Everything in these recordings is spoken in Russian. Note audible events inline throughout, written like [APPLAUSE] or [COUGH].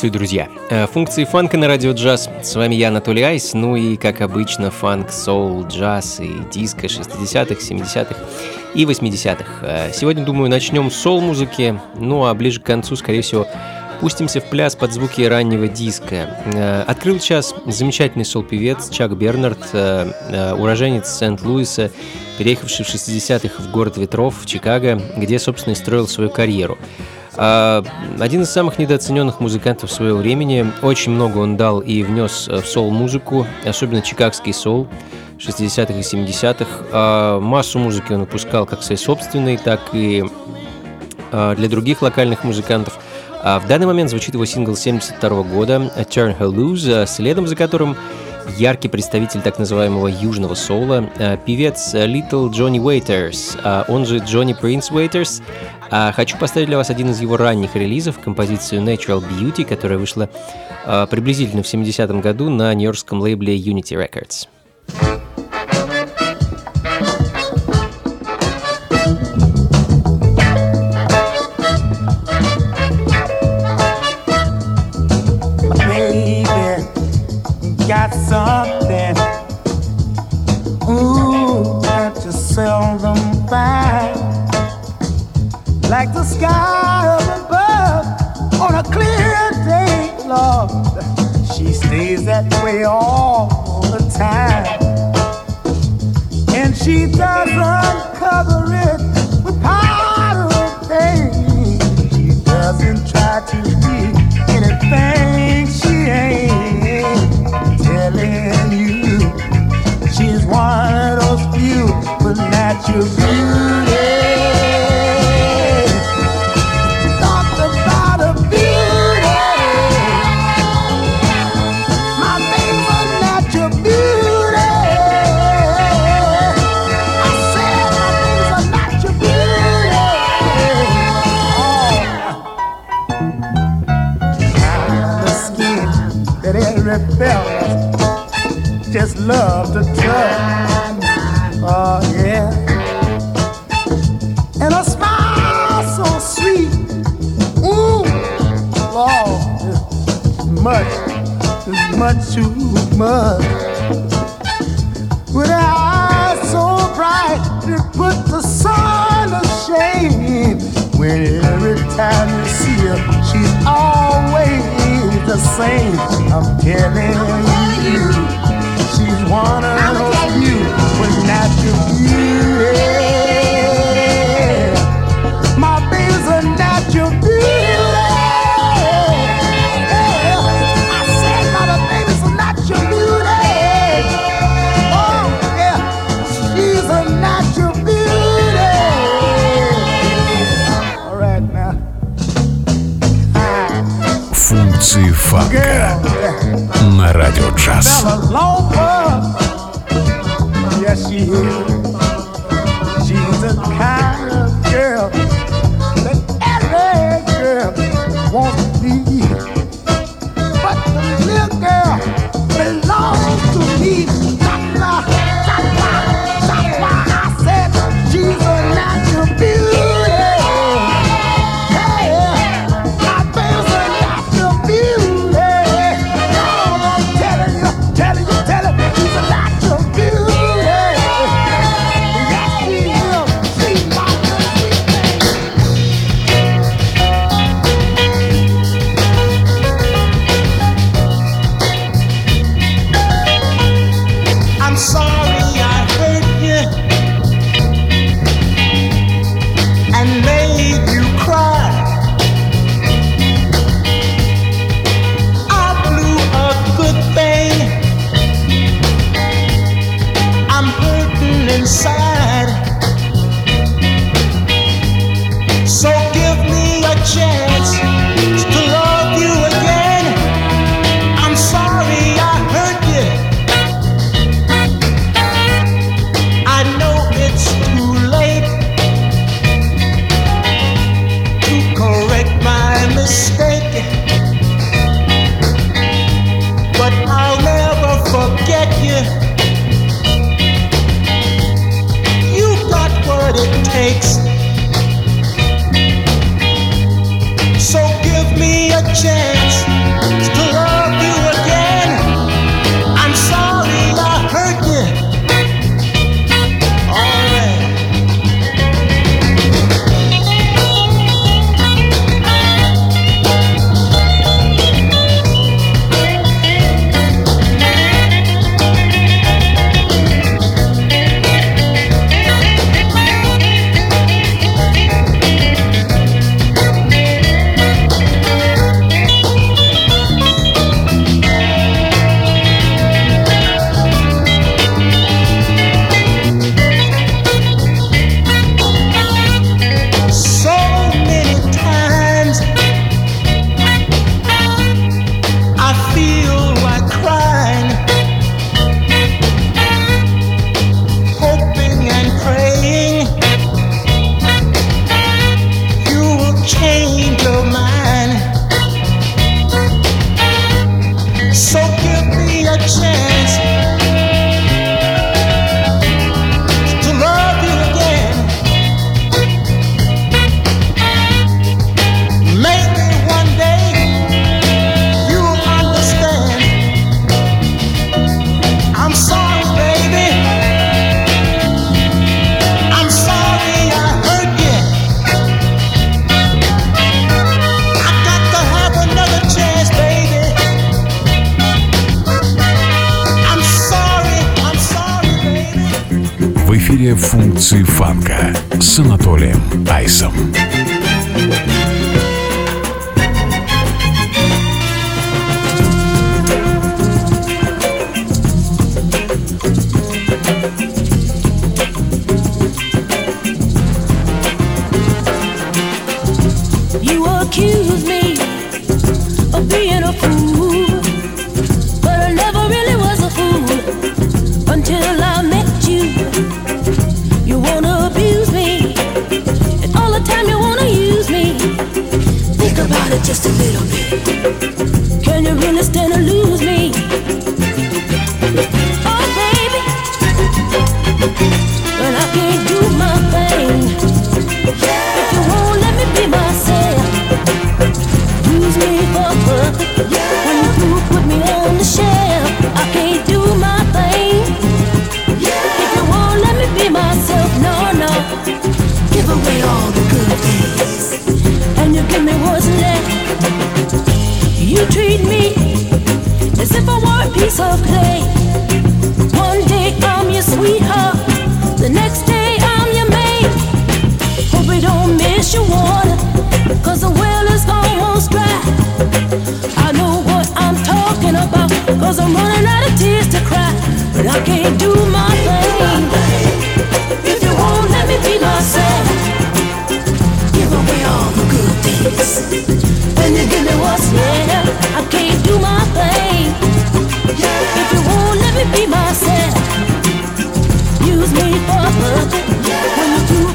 Приветствую, друзья! Э, функции фанка на радио джаз. С вами я, Анатолий Айс. Ну и, как обычно, фанк, соул, джаз и диско 60-х, 70-х и 80-х. Э, сегодня, думаю, начнем с соул-музыки, ну а ближе к концу, скорее всего, пустимся в пляс под звуки раннего диска. Э, открыл час замечательный сол-певец Чак Бернард, уроженец Сент-Луиса, переехавший в 60-х в город ветров, в Чикаго, где, собственно, и строил свою карьеру. А, один из самых недооцененных музыкантов своего времени. Очень много он дал и внес в сол-музыку, особенно чикагский сол 60-х и 70-х. А, массу музыки он выпускал как своей собственной, так и а, для других локальных музыкантов. В данный момент звучит его сингл 72 года «Turn Her Loose», следом за которым яркий представитель так называемого южного соула, певец Little Johnny Waiters, он же Джонни Принц Waiters, а хочу поставить для вас один из его ранних релизов, композицию Natural Beauty, которая вышла а, приблизительно в 70-м году на нью-йоркском лейбле Unity Records. She doesn't cover it with powder paint. She doesn't try to be anything she ain't telling you. She's one of those few with natural beauty. me. The same. I'm telling you she's one of you на радио джаз. yes she is. You treat me as if I were a piece of clay. One day I'm your sweetheart, the next day I'm your maid. Hope we don't miss your the well is almost dry. I know what I'm talking about, I'm running out of tears to cry, but I can't do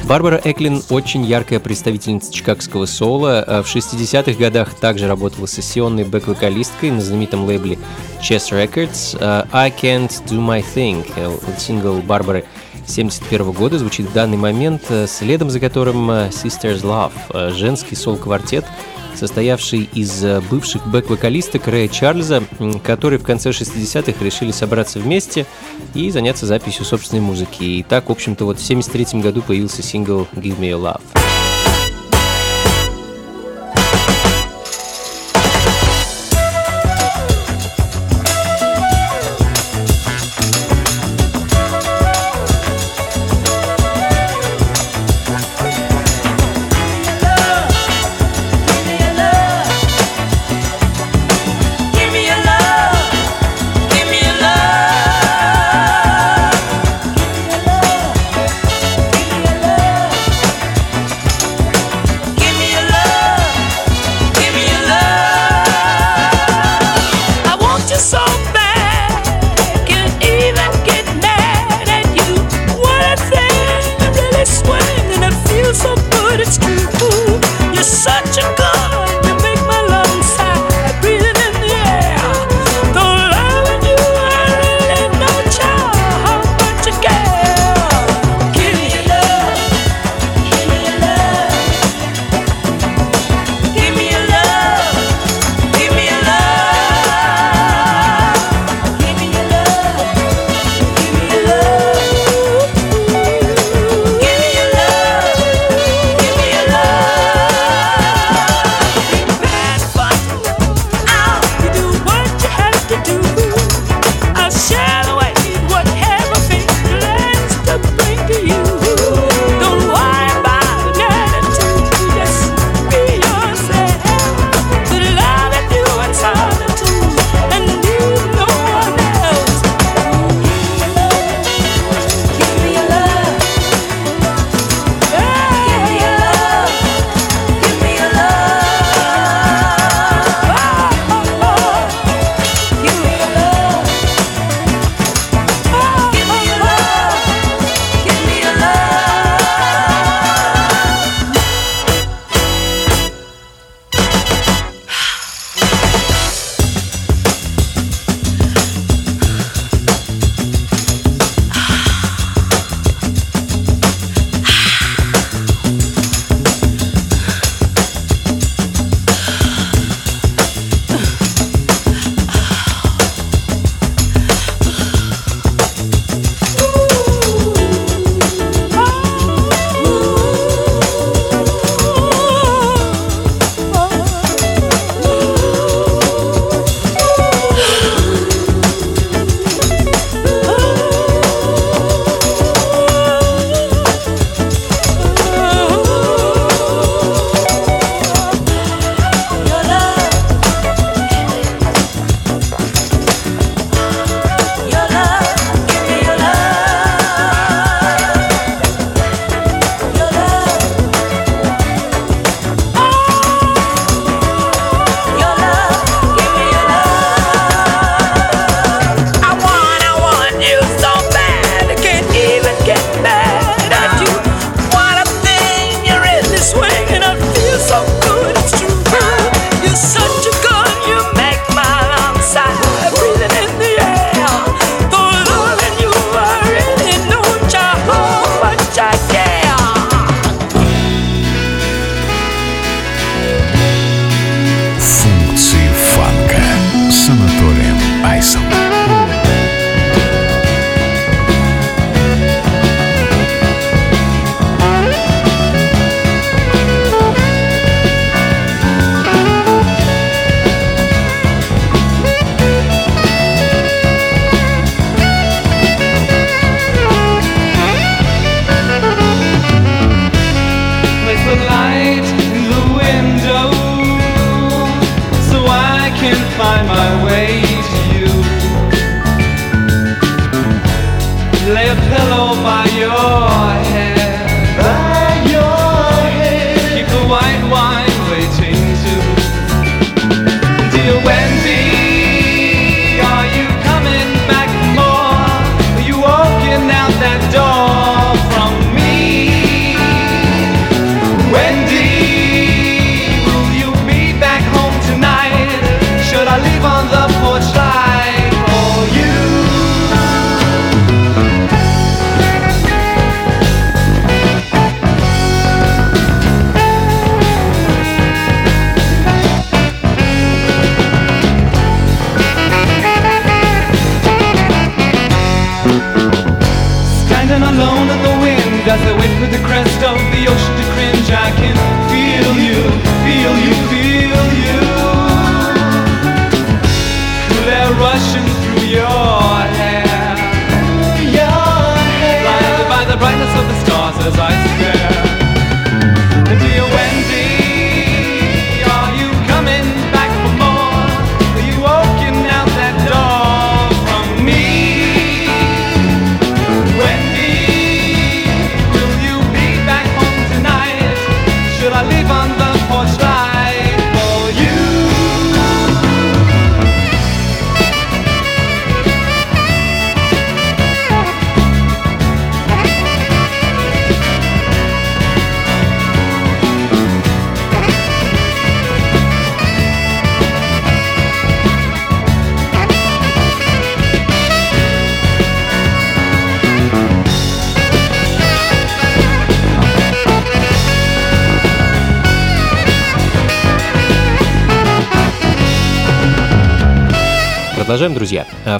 Барбара Эклин очень яркая представительница чикагского соло. Э, в 60-х годах также работала сессионной бэк-вокалисткой на знаменитом лейбле Chess Records. Э, I Can't Do My Thing, э, сингл Барбары 1971 года, звучит в данный момент, следом за которым Sisters Love, женский сол-квартет, состоявший из э, бывших бэк-вокалисток Рэя Чарльза, которые в конце 60-х решили собраться вместе и заняться записью собственной музыки. И так, в общем-то, вот в 73 году появился сингл «Give Me Your Love».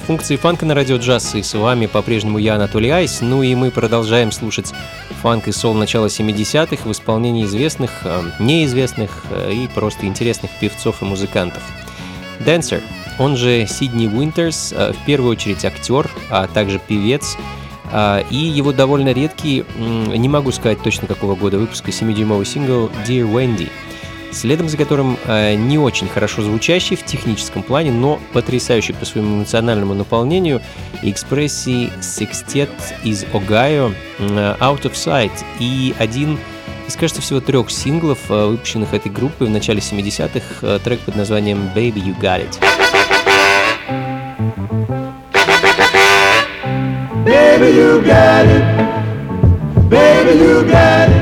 функции фанка на радио джаз, и с вами по-прежнему я, Анатолий Айс, ну и мы продолжаем слушать фанк и сол начала 70-х в исполнении известных, э, неизвестных э, и просто интересных певцов и музыкантов. Дэнсер, он же Сидни Уинтерс, э, в первую очередь актер, а также певец, а, и его довольно редкий, не могу сказать точно какого года выпуска, 7-дюймовый сингл «Dear Wendy», следом за которым э, не очень хорошо звучащий в техническом плане, но потрясающий по своему эмоциональному наполнению экспрессии секстет из Огайо э, «Out of Sight» и один из, кажется, всего трех синглов, э, выпущенных этой группой в начале 70-х, э, трек под названием «Baby, You Got It». Baby, you got it. Baby, you got it.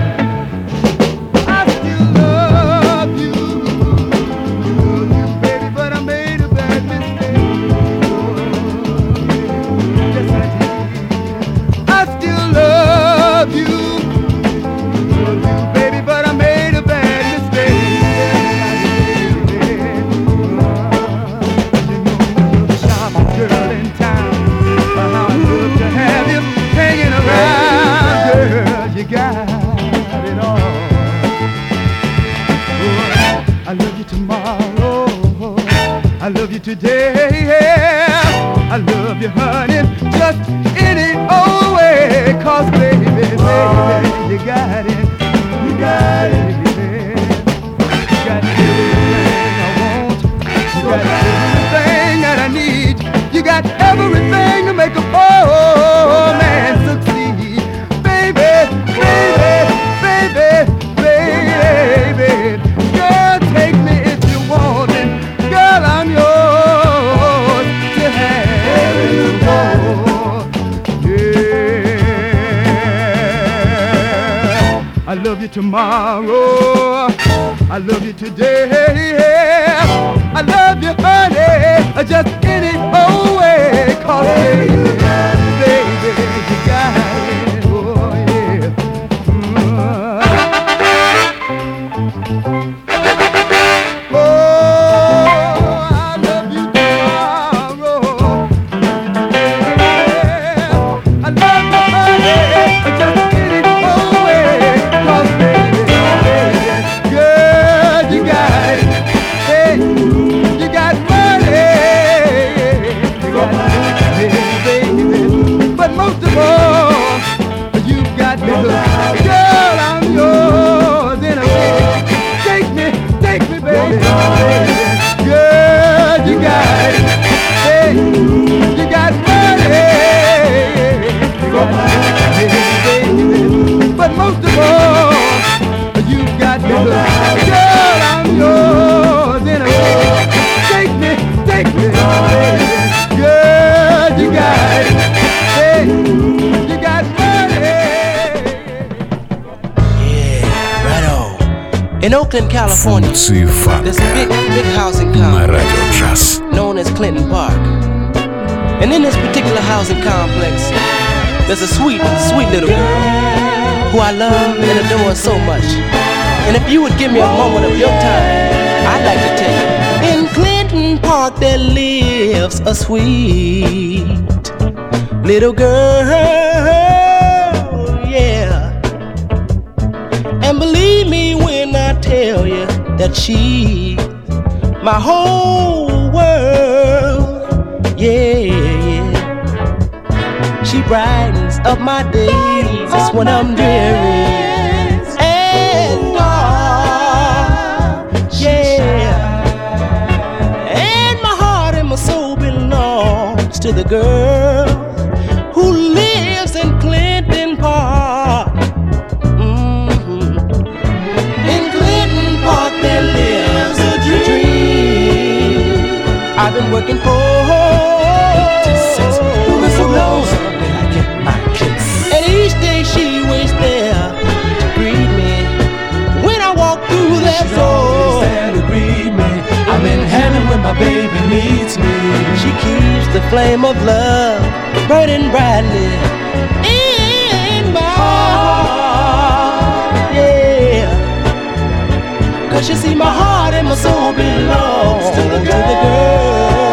tomorrow. I love you today. I love you, honey. I just Функции There's a big, фанка big housing на complex радио джаз. known as Clinton Park. And in this particular housing complex, there's a sweet, sweet little girl who I love and adore so much. And if you would give me a moment of your time, I'd like to tell you. In Clinton Park, there lives a sweet little girl, yeah. And believe me when I tell you that she my whole world, yeah, yeah. She brightens up my days when I'm dreary and dark, yeah. And my heart and my soul belongs to the girl baby meets me. She keeps the flame of love burning brightly in my heart. Yeah. Cause you see, my heart and my soul belongs to the girl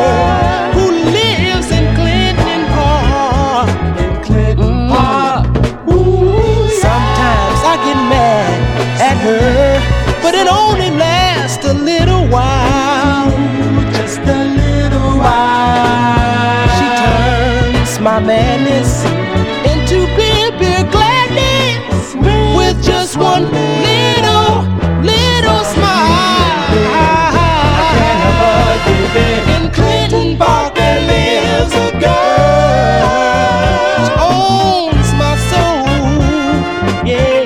my madness into pure, pure gladness with just one little, little smile. In Clinton Park there lives a girl owns my soul, yeah.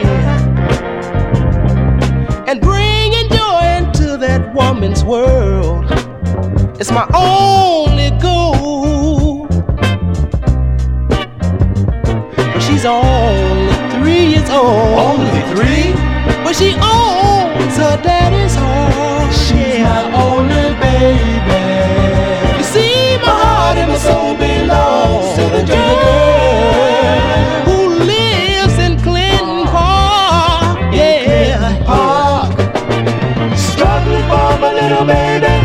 And bringing joy into that woman's world it's my only goal. She's only three years old. Only three? But she owns her daddy's heart. She's my only baby. You see, my heart and my soul belongs to the girl who lives in Clinton Park. Yeah. Park. Struggling for my little baby.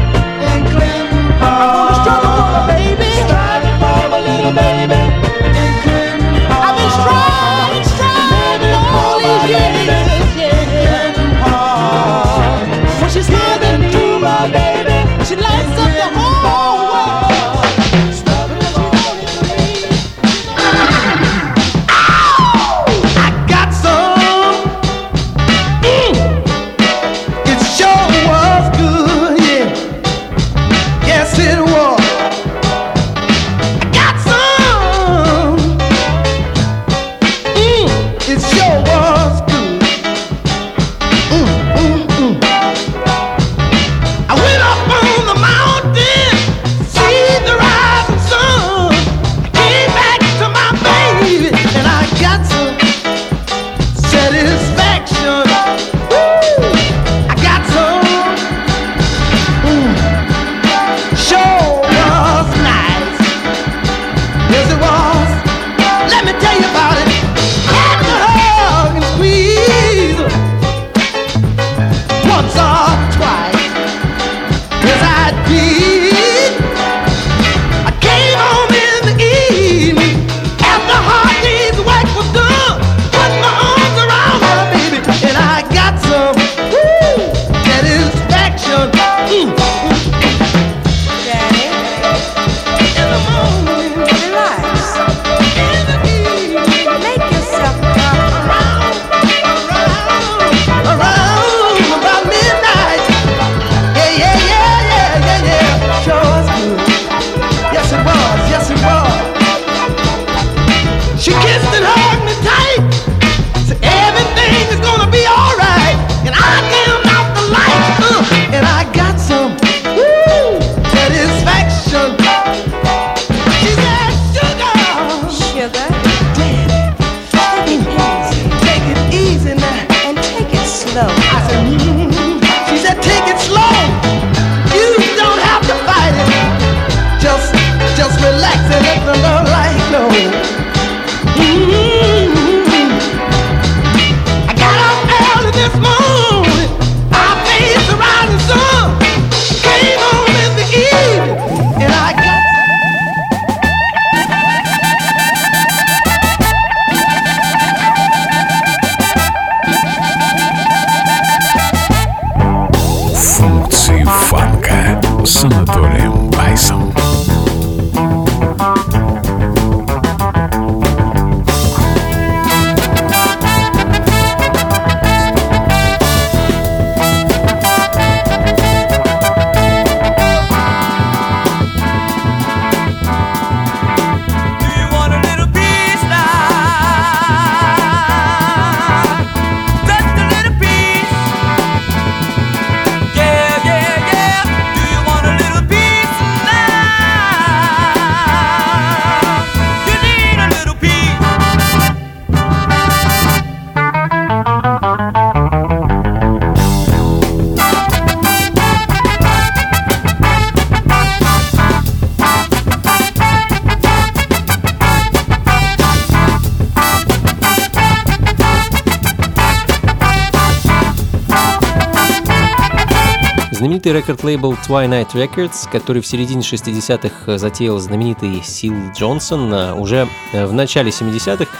Знаменитый рекорд-лейбл Twilight Records, который в середине 60-х затеял знаменитый Сил Джонсон, э, уже э, в начале 70-х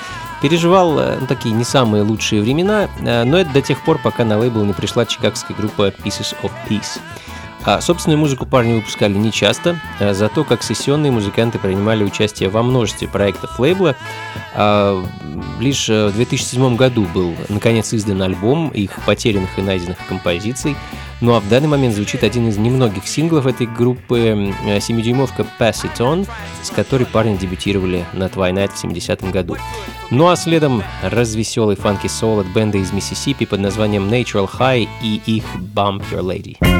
переживал э, ну, такие не самые лучшие времена, но это до тех пор, пока на лейбл не пришла чикагская группа Pieces of Peace. А собственную музыку парни выпускали не часто, зато как сессионные музыканты принимали участие во множестве проектов лейбла. А, лишь в 2007 году был наконец издан альбом их потерянных и найденных композиций – ну а в данный момент звучит один из немногих синглов этой группы, 7-дюймовка Pass It On, с которой парни дебютировали на Twilight в 70-м году. Ну а следом развеселый фанки сол от бенда из Миссисипи под названием Natural High и их Bump Your Lady.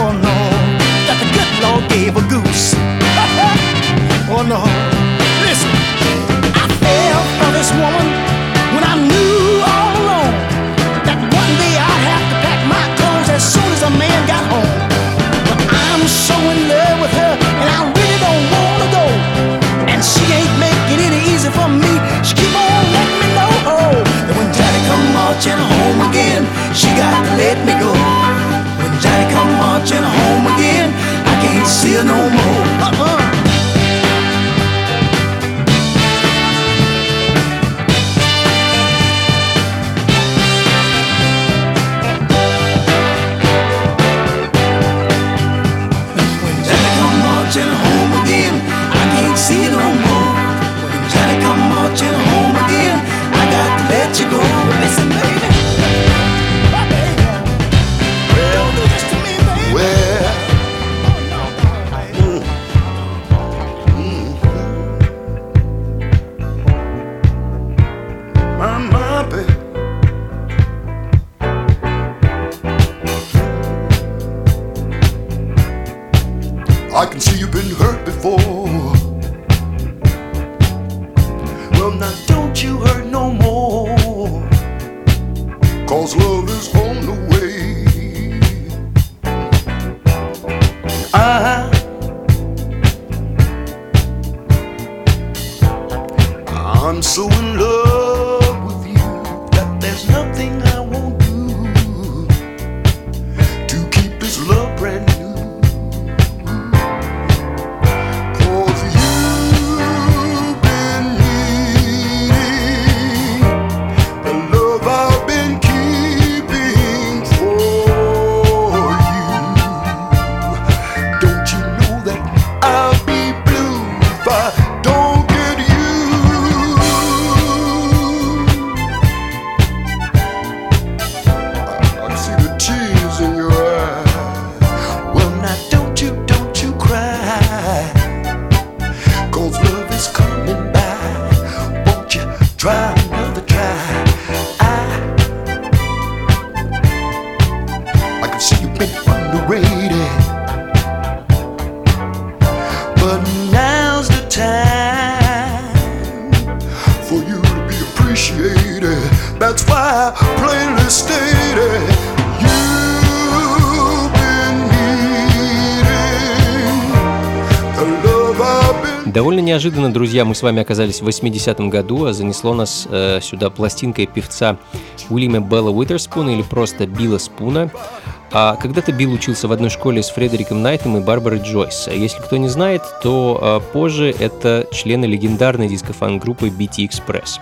Oh no, that the good Lord gave a goose. [LAUGHS] oh no. I'm so in love. друзья, мы с вами оказались в 80-м году, а занесло нас э, сюда пластинкой певца Уильяма Белла Уитерспуна или просто Билла Спуна. А когда-то Билл учился в одной школе с Фредериком Найтом и Барбарой Джойс. А если кто не знает, то э, позже это члены легендарной дискофан-группы BT Express.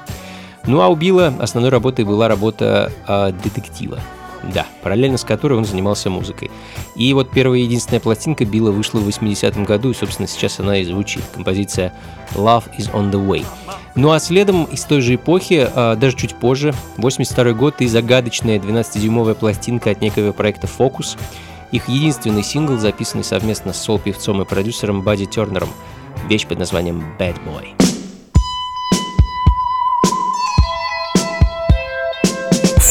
Ну а у Билла основной работой была работа э, детектива. Да, параллельно с которой он занимался музыкой. И вот первая единственная пластинка Билла вышла в 80-м году, и, собственно, сейчас она и звучит. Композиция «Love is on the way». Ну а следом из той же эпохи, а, даже чуть позже, 82 год и загадочная 12-дюймовая пластинка от некого проекта «Фокус», их единственный сингл, записанный совместно с сол-певцом и продюсером Бадди Тернером. Вещь под названием «Bad Boy».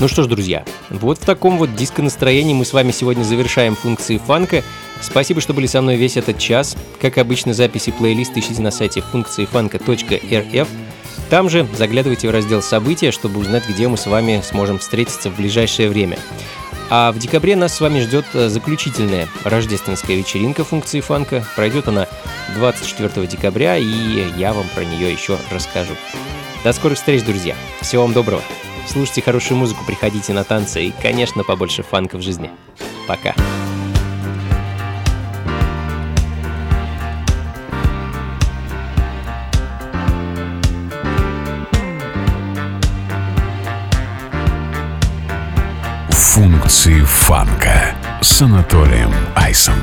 Ну что ж, друзья, вот в таком вот диско-настроении мы с вами сегодня завершаем функции фанка. Спасибо, что были со мной весь этот час. Как обычно, записи плейлиста ищите на сайте функции фанка.рф. Там же заглядывайте в раздел «События», чтобы узнать, где мы с вами сможем встретиться в ближайшее время. А в декабре нас с вами ждет э, заключительная рождественская вечеринка функции фанка. Пройдет она 24 декабря, и я вам про нее еще расскажу. До скорых встреч, друзья. Всего вам доброго. Слушайте хорошую музыку, приходите на танцы и, конечно, побольше фанка в жизни. Пока. Функции фанка с Анатолием Айсом.